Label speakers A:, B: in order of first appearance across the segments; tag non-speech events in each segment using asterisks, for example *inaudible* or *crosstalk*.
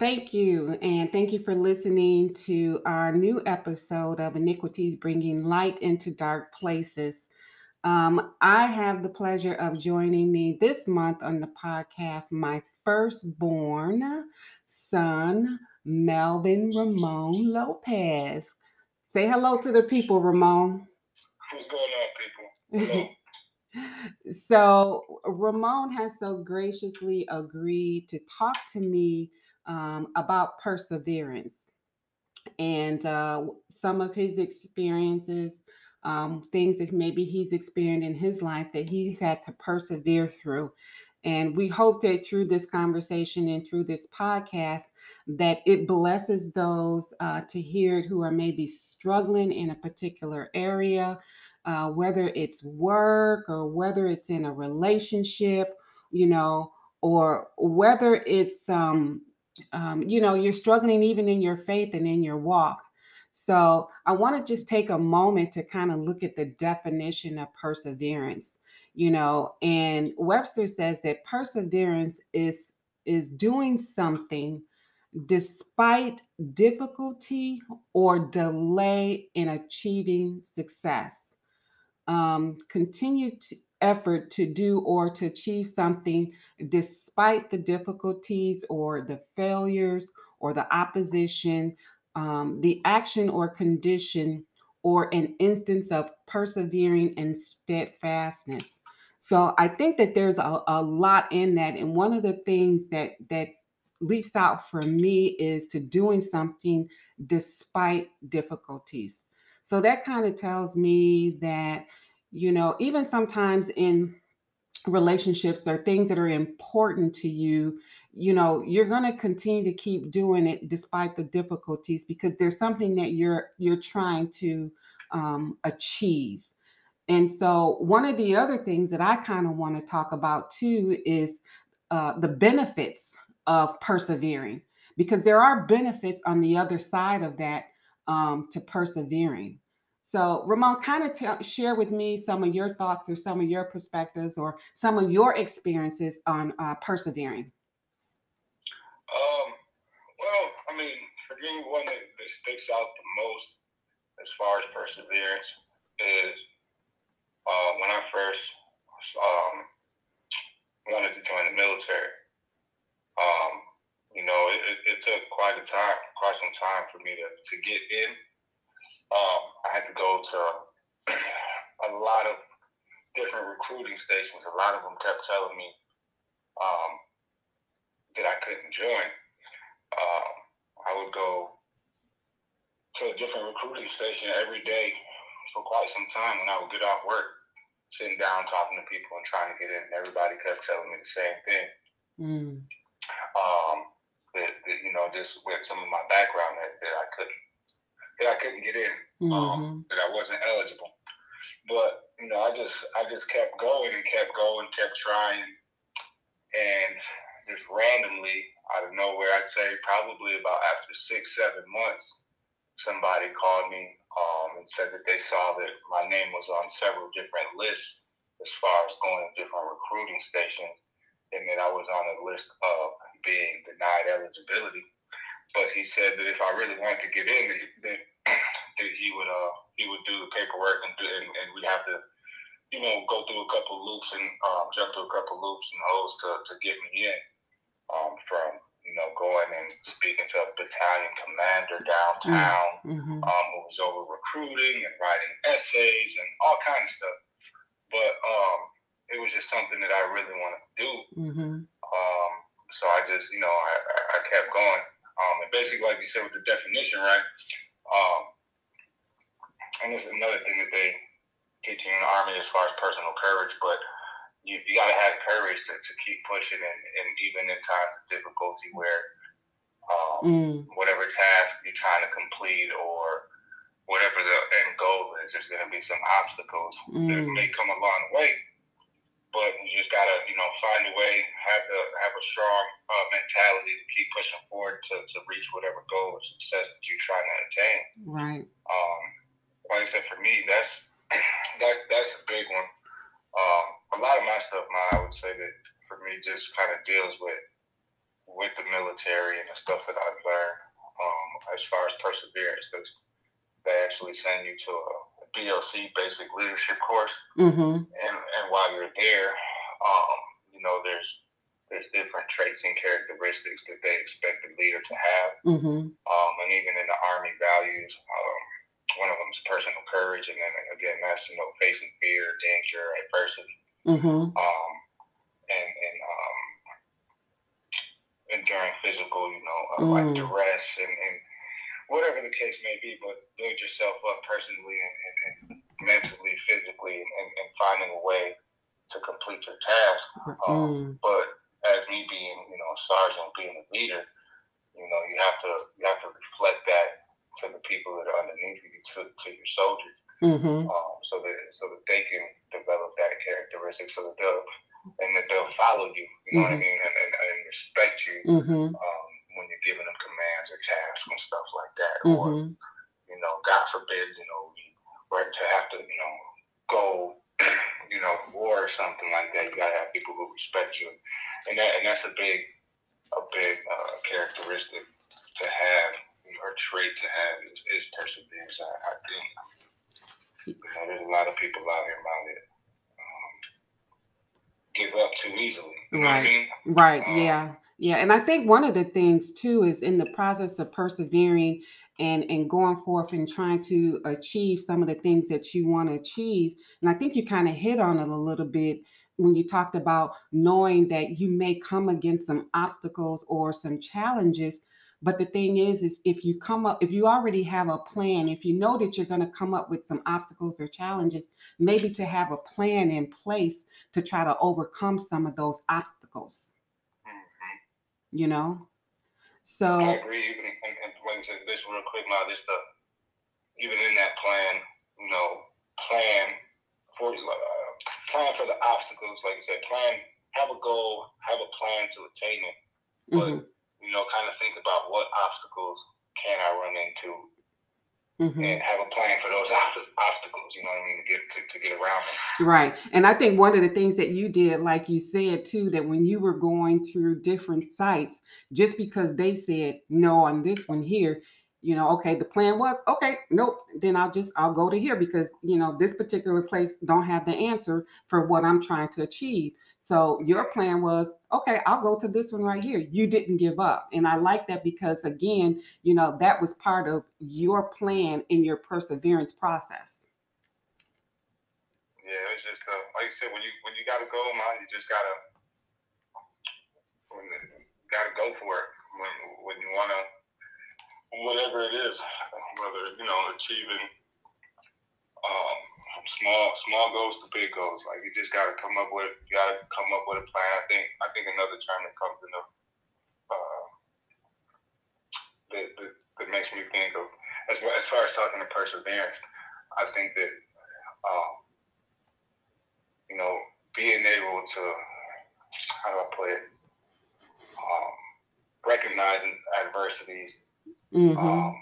A: Thank you. And thank you for listening to our new episode of Iniquities Bringing Light into Dark Places. Um, I have the pleasure of joining me this month on the podcast, my firstborn son, Melvin Ramon Lopez. Say hello to the people, Ramon.
B: What's going on, people? *laughs*
A: so, Ramon has so graciously agreed to talk to me um, about perseverance and uh, some of his experiences, um, things that maybe he's experienced in his life that he's had to persevere through. And we hope that through this conversation and through this podcast, that it blesses those uh, to hear it who are maybe struggling in a particular area, uh, whether it's work or whether it's in a relationship, you know, or whether it's, um, um, you know, you're struggling even in your faith and in your walk. So I want to just take a moment to kind of look at the definition of perseverance you know and webster says that perseverance is is doing something despite difficulty or delay in achieving success um, continued effort to do or to achieve something despite the difficulties or the failures or the opposition um, the action or condition or an instance of persevering and steadfastness so I think that there's a, a lot in that. And one of the things that that leaps out for me is to doing something despite difficulties. So that kind of tells me that, you know, even sometimes in relationships or things that are important to you, you know, you're going to continue to keep doing it despite the difficulties because there's something that you're you're trying to um, achieve. And so, one of the other things that I kind of want to talk about too is uh, the benefits of persevering, because there are benefits on the other side of that um, to persevering. So, Ramon, kind of t- share with me some of your thoughts or some of your perspectives or some of your experiences on uh, persevering.
B: Um, well, I mean, for me, one that, that sticks out the most as far as perseverance is uh, when I first um, wanted to join the military. Um, you know, it, it, it, took quite a time, quite some time for me to, to get in. Um, I had to go to a lot of different recruiting stations. A lot of them kept telling me um, that I couldn't join. Um, I would go to a different recruiting station every day for quite some time when I would get off work, sitting down talking to people and trying to get in. And everybody kept telling me the same thing. Mm. Um, that, that, you know, just with some of my background that, that I couldn't that I couldn't get in, um, mm-hmm. um, that I wasn't eligible. But you know, I just I just kept going and kept going, kept trying, and just randomly out of nowhere, I'd say probably about after six seven months, somebody called me um, and said that they saw that my name was on several different lists as far as going to different recruiting stations, and that I was on a list of being denied eligibility. But he said that if I really wanted to get in, that he would uh, he would do the paperwork and, do, and, and we'd have to you know go through a couple loops and um, jump through a couple loops and holes to, to get me in um, from you know, going and speaking to a battalion commander downtown mm-hmm. um, who was over recruiting and writing essays and all kinds of stuff. But um, it was just something that I really wanted to do. Mm-hmm. Um, so I just, you know, I, I kept going. Um, and basically, like you said with the definition, right? Um, and it's another thing that they teach in the Army as far as personal courage, but you, you got to have courage to, to keep pushing and, and even in times of difficulty where um, mm. whatever task you're trying to complete or whatever the end goal is, there's going to be some obstacles mm. that may come along the way. But you just gotta, you know, find a way, have the have a strong uh, mentality to keep pushing forward to, to reach whatever goal or success that you're trying to attain.
A: Right.
B: Um, like I said, for me, that's *clears throat* that's that's a big one. Um, a lot of my stuff now, I would say that for me, just kind of deals with with the military military and the stuff that I've learned um, as far as perseverance. Because they actually send you to a BLC basic leadership course,
A: Mm-hmm.
B: and and while you're there, um, you know, there's there's different traits and characteristics that they expect the leader to have.
A: Mm-hmm.
B: Um, and even in the Army values, um, one of them is personal courage, and then again, that's you know facing fear, danger, adversity,
A: Mm-hmm.
B: um, and and um, enduring physical, you know, uh, like
A: Mm.
B: duress and, and whatever the case may be. But build yourself up personally and, and, and mentally, physically, and, and, finding a way to complete your task.
A: Mm.
B: But as me being, you know, a sergeant, being a leader, you know, you have to you have to reflect that to the people that are underneath you, to, to your soldiers,
A: Mm-hmm.
B: um, so that so that they can develop that characteristic, so that they'll and that they'll follow you. You know what I
A: Mhm.
B: mean, and, and, and respect you
A: Mm-hmm.
B: um, when you're giving them commands or tasks and stuff that. Or
A: Mm-hmm.
B: you know, God forbid, you know, we were to have to, you know, go, *clears throat* you know, war or something like that. You gotta have people who respect you, and that and that's a big, a big uh, characteristic to have or trait to have is, is perseverance. I, I think. You know, there's a lot of people out here about it. Um, give up too easily. You know what I
A: Right.
B: mean?
A: Right.
B: Um,
A: Yeah. Yeah. And I think one of the things too is in the process of persevering and and going forth and trying to achieve some of the things that you want to achieve. And I think you kind of hit on it a little bit when you talked about knowing that you may come against some obstacles or some challenges. But the thing is, is if you come up, if you already have a plan, if you know that you're going to come up with some obstacles or challenges, maybe to have a plan in place to try to overcome some of those obstacles you know
B: I agree. Even and, and like I said, this real quick now, this stuff. Even in that plan, you know, plan for uh, plan for the obstacles. Like I said, plan have a goal, have a plan to attain it. But
A: mhm,
B: you know, kind of think about what obstacles can I run into,
A: mhm.
B: and have a plan for those obstacles. You know what I mean to get to, to get around them.
A: right and i think one of the things that you did like you said too that when you were going through different sites just because they said no on this one here you know okay the plan was okay nope then i'll just i'll go to here because you know this particular place don't have the answer for what i'm trying to achieve so your plan was okay i'll go to this one right here. You didn't give up. And i like that because again you know that was part of your plan in your perseverance process.
B: Yeah, it's just uh, like I said, when you when you got a goal, man, you just gotta when gotta go for it. When when you wanna whatever it is, whether you know achieving um, small small goals to big goals, like you just gotta come up with you gotta come up with a plan. I think I think another term that comes in the uh, that, that that makes me think of as as far as talking to perseverance, I think that. Um, you know, being able to, how do I put it, um, recognizing adversities,
A: hmm
B: um,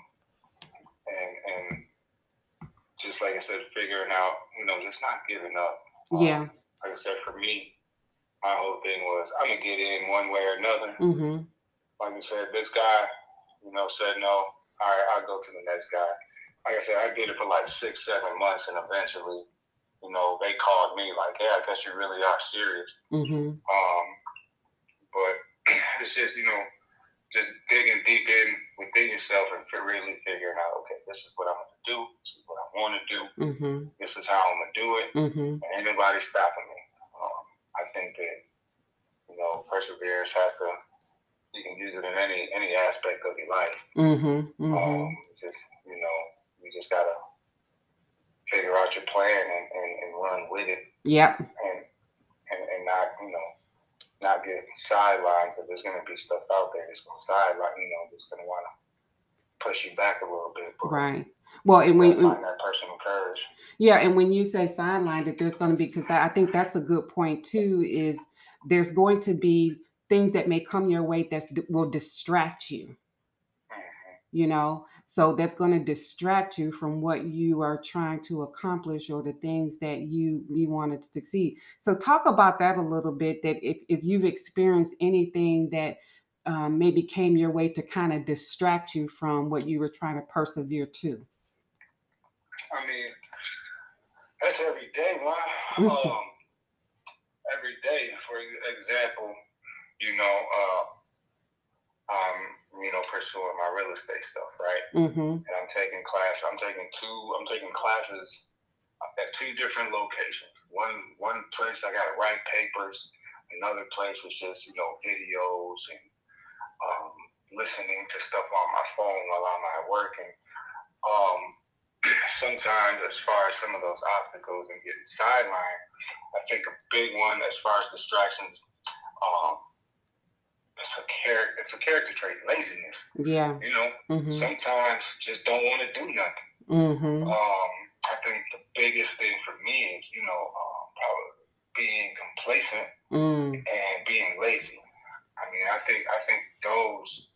B: just like I said, figuring out, you know, just not giving up. Um,
A: yeah
B: Like I said, for me, my whole thing was I'm gonna get in one way or another.
A: hmm
B: Like I said, this guy, you know, said no. All right, I'll go to the next guy. Like I said, I did it for like six, seven months, and eventually, you know, they called me like, "Yeah, I guess you really are serious."
A: Mm-hmm.
B: Um, but *clears throat* it's just you know, just digging deep in within yourself and really figuring out, okay, this is what I'm gonna do. This is what I want to do.
A: hmm
B: This is how I'm gonna do it.
A: hmm
B: And ain't nobody stopping me. Um, I think that you know, perseverance has to. You can use it in any any aspect of your life.
A: hmm hmm
B: Um, just you know, you just gotta figure out your plan and, and, and run with it
A: Yep.
B: and, and and not you know not get sidelined because there's gonna be stuff out there that's gonna sideline you know that's gonna wanna push you back a little bit. But
A: Right. Well, and when,
B: that personal courage.
A: yeah, and when you say sideline, that there's going to be because I think that's a good point too. Is there's going to be things that may come your way that will distract you.
B: Mhm.
A: You know, so that's going to distract you from what you are trying to accomplish or the things that you you wanted to succeed. So talk about that a little bit. That if if you've experienced anything that um, maybe came your way to kind of distract you from what you were trying to persevere to?
B: I mean, that's every day, man. *laughs* um, every day. For example, you know, uh, I'm you know pursuing my real estate stuff, right?
A: Mm-hmm.
B: And I'm taking class. I'm taking two. I'm taking classes at two different locations. One one place I got to write papers. Another place was just you know videos and um, listening to stuff on my phone while I'm at work. And um, sometimes, as far as some of those obstacles and getting sidelined, I think a big one as far as distractions, um, it's a character. It's a character trait, laziness.
A: Yeah.
B: You know,
A: mm-hmm.
B: sometimes just don't want to do nothing.
A: Mm-hmm.
B: Um, I think the biggest thing for me is, you know, um, probably being complacent
A: mm.
B: and being lazy. I mean, I think I think those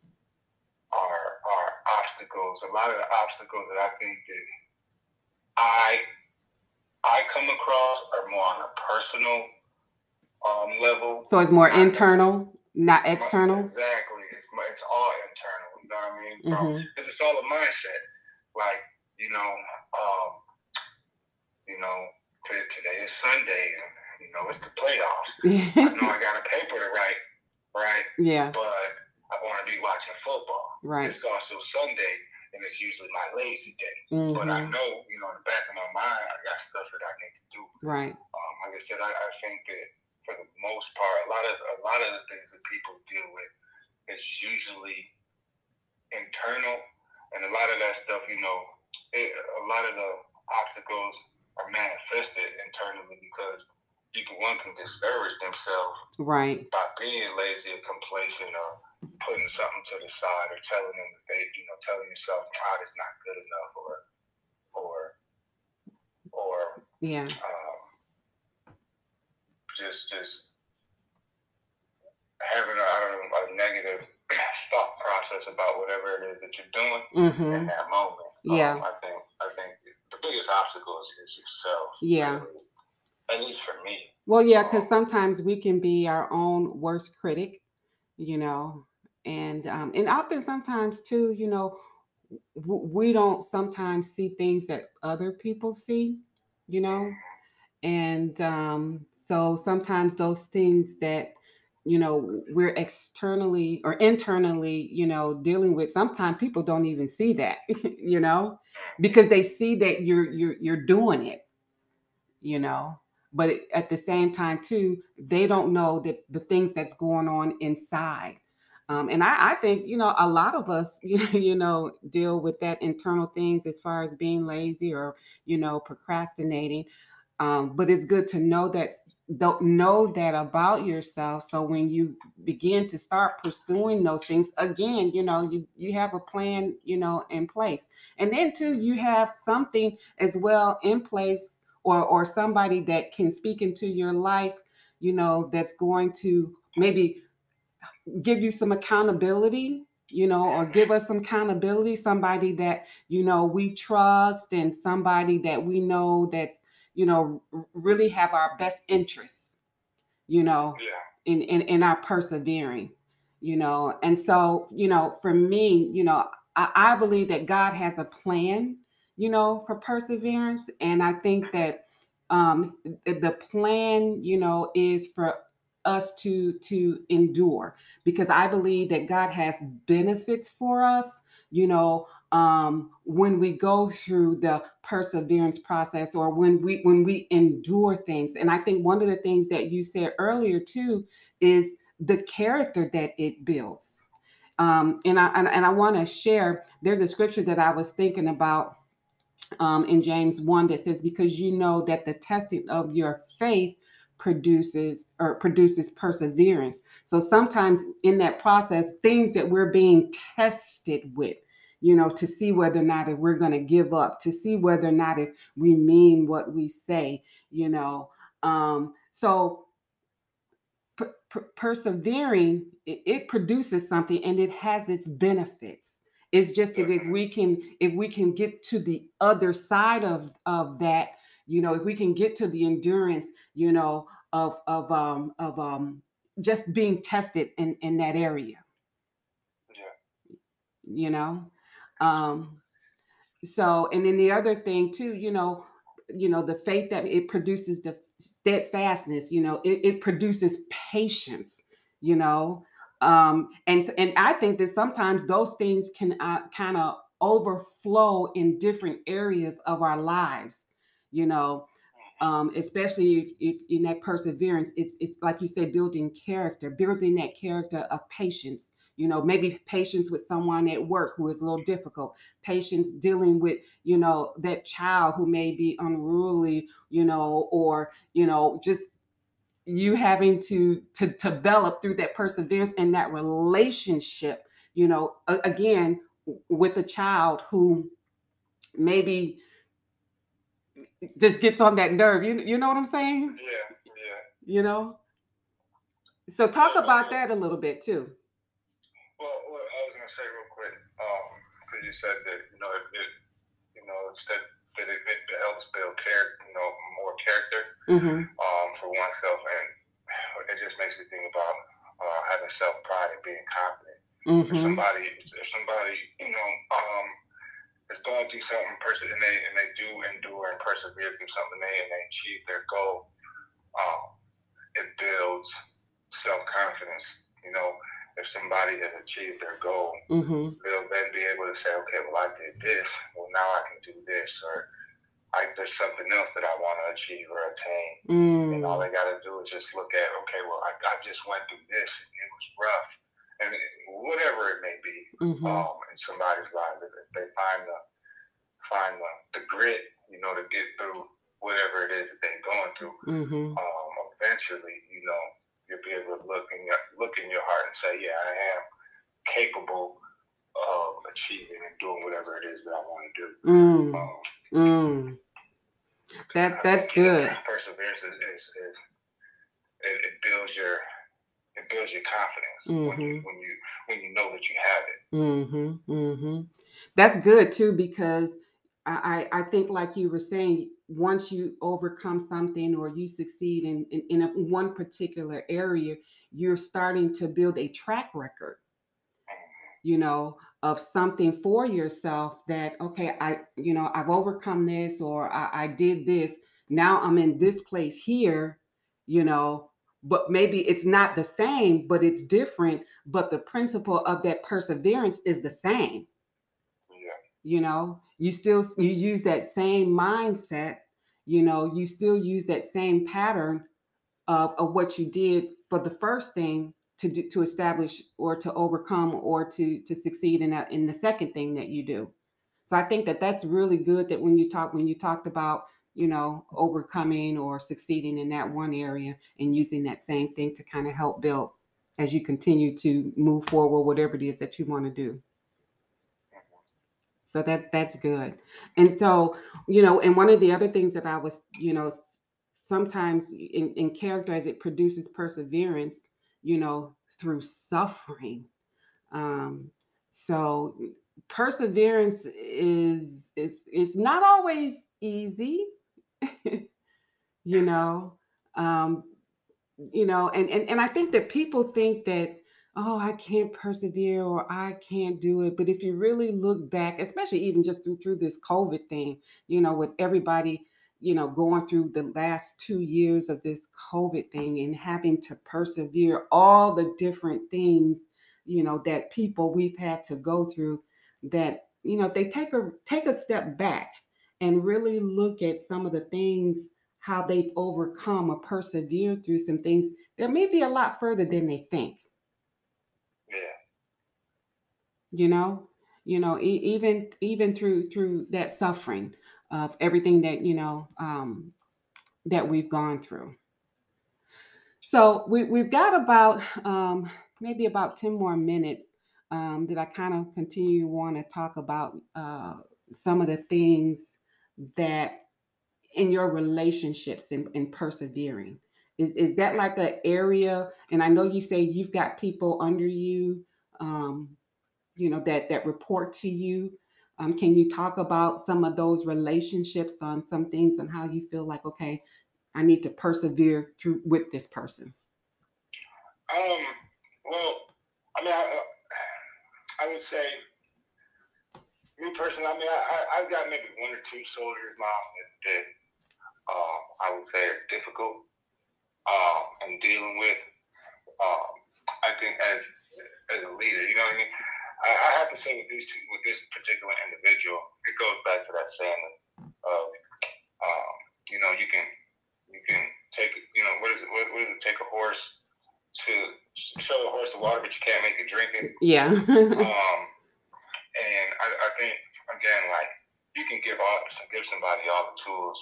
B: are are obstacles. A lot of the obstacles that I think that I I come across are more on a personal um, level.
A: So it's more internal, not external.
B: Exactly. It's it's all internal. You know what I mean? Because
A: mm-hmm.
B: it's all a mindset. Like you know, um, you know, t- today is Sunday, and you know it's the playoffs. *laughs* I know I got a paper to write, right?
A: Yeah.
B: But I want to be watching football.
A: Right.
B: It's also Sunday, and it's usually my lazy day.
A: Mm-hmm.
B: But I know, you know, in the back of my mind, I got stuff that I need to do.
A: Right.
B: Um, like I said, I, I think that for the most part, a lot of a lot of the things that people deal with is usually internal, and a lot of that stuff, you know, it, a lot of the obstacles are manifested internally because people one can discourage themselves
A: right
B: by being lazy or complacent or putting something to the side or telling them that they, you know, telling yourself, "Oh, it's not good enough," or, or, or,
A: yeah,
B: um, just, just having a, I don't know, a negative thought process about whatever it is that you're doing
A: mm-hmm.
B: in that moment.
A: Yeah,
B: um, I think, I think the biggest obstacle is, yourself.
A: Yeah,
B: really. At least for me.
A: Well, yeah, because sometimes we can be our own worst critic, you know, and um, and often sometimes too, you know, w- we don't sometimes see things that other people see, you know, and um, so sometimes those things that you know we're externally or internally you know dealing with sometimes people don't even see that *laughs* you know? Because they see that you're you're you're doing it you know but at the same time too they don't know that the things that's going on inside. Um, and I, I, think you know a lot of us *laughs* you know deal with that internal things as far as being lazy or you know procrastinating. Um, but it's good to know that know that about yourself. So when you begin to start pursuing those things again you know you you have a plan you know in place. And then too you have something as well in place or or somebody that can speak into your life you know that's going to maybe give you some accountability you know or give us some accountability somebody that you know we trust and somebody that we know that's you know really have our best interests you know
B: yeah.
A: in, in in our persevering you know and so you know for me you know I, I believe that god has a plan you know, for perseverance. And I think that um, the plan, you know, is for us to to endure because I believe that God has benefits for us, you know, um, when we go through the perseverance process or when we when we endure things. And I think one of the things that you said earlier too is the character that it builds. Um, and I and, and I want to share. There's a scripture that I was thinking about um, in James 1 that says, Because you know that the testing of your faith produces or produces perseverance. So sometimes in that process, things that we're being tested with, you know, to see whether or not if we're going to give up, to see whether or not if we mean what we say, you know. Um, so per- per- persevering, it, it produces something and it has its benefits it's just that if we can if we can get to the other side of of that, you know, if we can get to the endurance, you know, of of um of um just being tested in in that area. Yeah. you know um so and then the other thing too you know you know the faith that it produces the steadfastness you know it, it produces patience you know um and and i think that sometimes those things can uh, kind of overflow in different areas of our lives you know? Um, especially if, if in that perseverance it's it's like you say building character building that character of patience you know? Maybe patience with someone at work who is a little difficult patience dealing with you know that child who may be unruly you know or you know just you having to to develop through that perseverance and that relationship you know again with a child who maybe just gets on that nerve. You, you know what i'm saying?
B: Yeah, yeah.
A: you know? So talk about that a little bit too.
B: Well, what I was gonna say real quick, um, because you said that you know it, it you know it said that it, it helps build character, you know, more character
A: hmm
B: um, for oneself, and it just makes me think about uh, having self pride and being confident. If
A: hmm
B: somebody, if somebody, you know, um, is going through something, person, and they and they do endure and persevere through something, they and they achieve their goal, um, it builds self confidence. You know, if somebody has achieved their goal,
A: hmm
B: they'll then be able to say, okay, well, I did this. Well, now I can do this, or I, there's something else that I want to achieve or attain. And all
A: mm
B: they got to do is just look at, okay, well, I, I just went through this, and it was rough, and it, whatever it may be
A: hmm
B: um, in somebody's life, if they find the find the, the grit, you know, to get through whatever it is that they're going through,
A: hmm
B: um, eventually, you know, you'll be able to look in your look in your heart and say, yeah, I am capable of achieving and doing whatever it is that I want to do.
A: mm
B: Um,
A: mm that that's
B: think, you know,
A: good
B: Perseverance is, is, is it, it builds your it builds your confidence when you
A: hmm
B: when you when you know that you have it.
A: Mm-hmm. Mm-hmm. That's good too because I, I think like you were saying, once you overcome something or you succeed in in, in a, one particular area, you're starting to build a track record, you know, of something for yourself that okay, I you know I've overcome this or I, I did this. Now I'm in this place here, you know, but maybe it's not the same, but it's different. But the principle of that perseverance is the same
B: Yeah,
A: you know you still you use that same mindset you know you still use that same pattern of, of what you did for the first thing to do to establish or to overcome or to to succeed in that in the second thing that you do. So i think that that's really good that when you talk when you talked about you know overcoming or succeeding in that one area and using that same thing to kind of help build as you continue to move forward whatever it is that you want to do so that that's good. And so, you know, and one of the other things that I was, you know, sometimes in, in character as it produces perseverance, you know, through suffering. Um, so perseverance is is is not always easy, *laughs* you know. Um, you know and, and and i think that people think that oh i can't persevere or i can't do it but if you really look back especially even just through through this covid thing you know with everybody you know going through the last two years of this covid thing and having to persevere all the different things you know that people we've had to go through that you know they take a take a step back and really look at some of the things how they've overcome or persevered through some things, there may be a lot further than they think.
B: Yeah,
A: You know, you know, e- even even through through that suffering of everything that you know um, that we've gone through. So we we've got about um, maybe about ten more minutes um, that I kind of continue want to talk about uh, some of the things that in your relationships and, and persevering is is that like an area and i know you say you've got people under you um you know that that report to you um can you talk about some of those relationships on some things and how you feel like okay i need to persevere through with this person
B: Um. Well, I mean, I, I would say me personally, I mean, I, I I've got maybe one or two soldiers, mom, that, that uh, I would say are difficult um, and dealing with. Um, I think as as a leader, you know what I mean. I, I have to say with these two, with this particular individual, it goes back to that saying of, um, you know, you can you can take, you know, what is it? What, what is it? Take a horse to show a horse the water, but you can't make it drink it.
A: Yeah. *laughs*
B: um, and I, I think again, like you can give all give somebody all the tools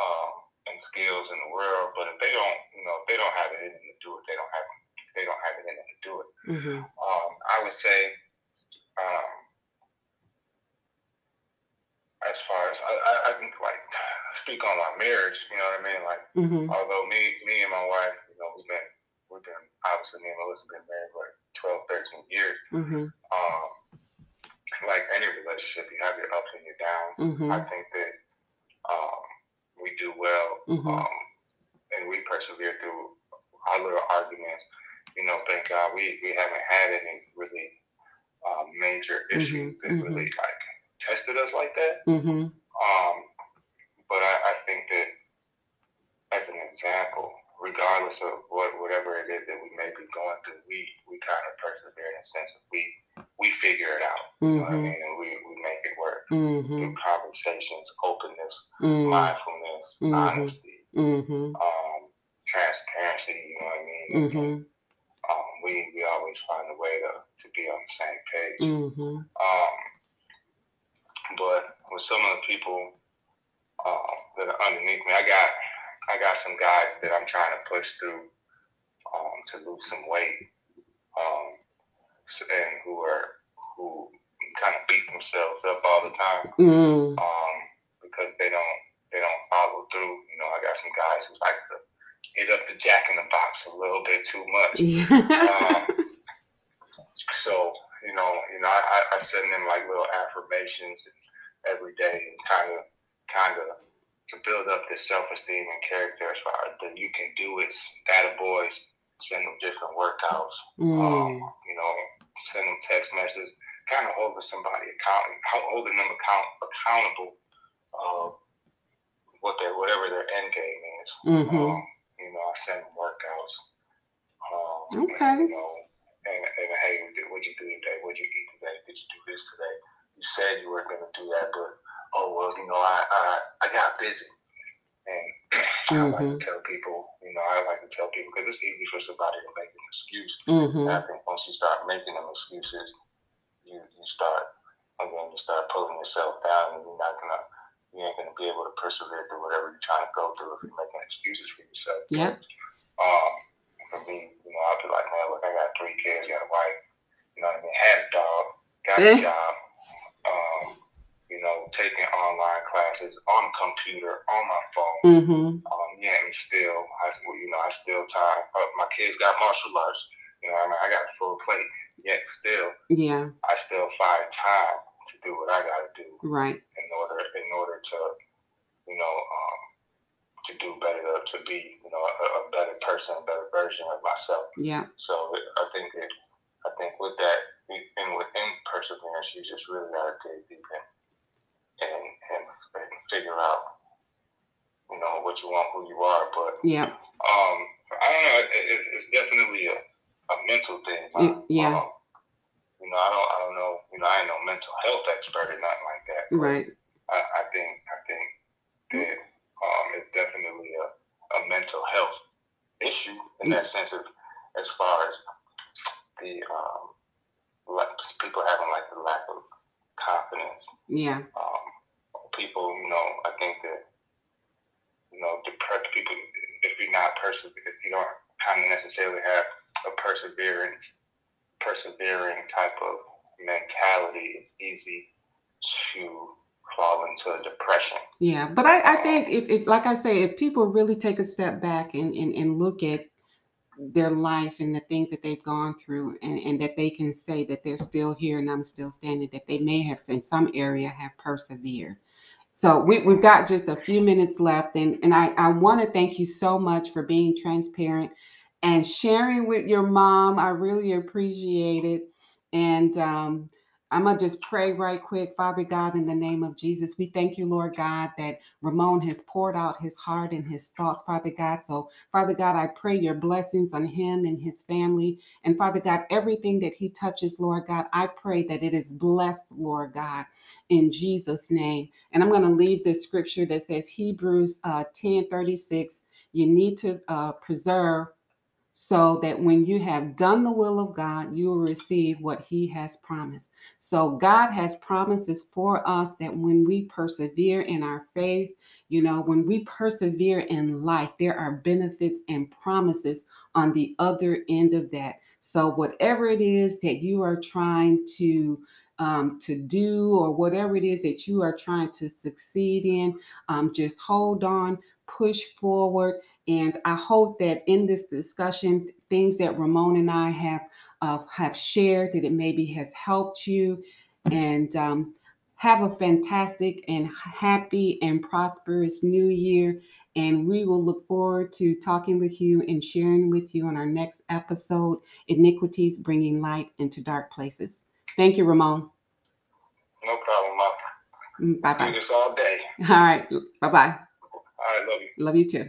B: um, and skills in the world, but if they don't, you know, if they don't have it in them to do it, they don't have they don't have it in them to do it.
A: Mm-hmm.
B: Um, I would say, um, as far as I, I, I think, like speak on my marriage, you know what I mean? Like,
A: Mm-hmm.
B: although me, me and my wife, you know, we've been, we've been obviously me and Melissa been married for like 12, 13 years.
A: Mm-hmm.
B: Um, like any relationship, you have your ups and your downs.
A: Mm-hmm.
B: I think that um, we do well,
A: Mm-hmm.
B: um, and we persevere through our little arguments. You know, thank God we, we haven't had any really um, major issues that
A: mhm.
B: really like tested us like that.
A: Mm-hmm.
B: Um, but I, I think that as an example, regardless of what whatever it is that we may be going through, we, we kind of persevere in a sense of we we figure it out. You know what I
A: Mm-hmm.
B: mean? And we, we make it work
A: Mm-hmm.
B: through conversations, openness,
A: Mm-hmm.
B: mindfulness,
A: Mhm.
B: honesty,
A: Mm-hmm.
B: um, transparency. You know what I mean?
A: Mm-hmm.
B: Um, we we always find a way to, to be on the same page.
A: Mm-hmm.
B: Um, but with some of the people um, that are underneath me, I got I got some guys that I'm trying to push through um, to lose some weight, um, and who are who kind of beat themselves up all the time
A: Mm-hmm.
B: um, because they don't they don't follow through. You know, I got some guys who like to hit up the jack in the box a little bit too much.
A: Yeah. *laughs*
B: So you know, you know, I, I- send them like little affirmations every day, and kind of, kind of to build up their self esteem and character as far as that you can do it. Data boys send them different workouts. Um,
A: mm.
B: you know, send them text messages, kind of holding somebody account, how holding them account accountable of what their whatever their end game is.
A: Mm-hmm.
B: Um, you know, I send them workouts. Um,
A: Okay.
B: And, you know, and, and hey, what'd you do today? What'd you eat today? Did you do this today? You said you were going to do that, but oh well, you know, I I, I got busy. And *clears throat* I like to tell people, you know, I like to tell people because it's easy for somebody to make an excuse.
A: Mm-hmm.
B: I think once you start making them excuses, you you start again, you start pulling yourself down, and you're not gonna you ain't gonna be able to persevere through whatever you're trying to go through if you're making excuses for yourself.
A: Yep.
B: Um, for me, you know, I'll be like, man, look, I got three kids, got a wife, you know what I mean, had a dog, got a job, um, you know, taking online classes on the computer, on my phone.
A: Mm-hmm.
B: Um, yeah, and still, I, you know, I still time. Uh, my kids got martial arts. You know, I mean, I got a full plate. Yet still,
A: Yeah.
B: I still find time to do what I got to do
A: Right.
B: in order to, you know, um, to do better, to be, you know, a, a better person, a better version of myself.
A: Yeah.
B: So I think that, I think with that, and within perseverance, you just really got to dig deep in and, and and figure out, you know, what you want, who you are. But
A: Yeah.
B: um, I don't know. It, it, it's definitely a, a mental thing.
A: Yeah.
B: Um, you know, I don't. I don't know. You know, I ain't no mental health expert or nothing like that.
A: Right.
B: I, I think. I think that um, it's definitely a, a mental health issue in that sense of as far as the um, like people having like the lack of confidence
A: Yeah.
B: um, people, you know, I think that, you know, depressed people, if you're not persever, if you don't kind of necessarily have a perseverance, persevering type of mentality, it's easy to fall into a depression.
A: Yeah. But I, I think if, if like I say, if people really take a step back and, and, and look at their life and the things that they've gone through and, and that they can say that they're still here and I'm still standing, that they may have in some area have persevered. So we, we've got just a few minutes left and, and I, I want to thank you so much for being transparent and sharing with your mom. I really appreciate it. And um, I'm going to just pray right quick. Father God, in the name of Jesus, we thank you, Lord God, that Ramon has poured out his heart and his thoughts, Father God. So, Father God, I pray your blessings on him and his family. And Father God, everything that he touches, Lord God, I pray that it is blessed, Lord God, in Jesus' name. And I'm going to leave this scripture that says Hebrews uh, 10 36. You need to uh, preserve so that when you have done the will of God, you will receive what He has promised. So, God has promises for us that when we persevere in our faith, you know, when we persevere in life, there are benefits and promises on the other end of that. So, whatever it is that you are trying to um, to do or whatever it is that you are trying to succeed in, um, just hold on, push forward. And I hope that in this discussion, things that Ramon and I have uh, have shared, that it maybe has helped you. And um, have a fantastic and happy and prosperous new year. And we will look forward to talking with you and sharing with you on our next episode Iniquities Bringing Light into Dark Places. Thank you, Ramon.
B: No problem, Mom.
A: Bye bye.
B: Do this all day.
A: All right. Bye bye.
B: I love you.
A: Love you too.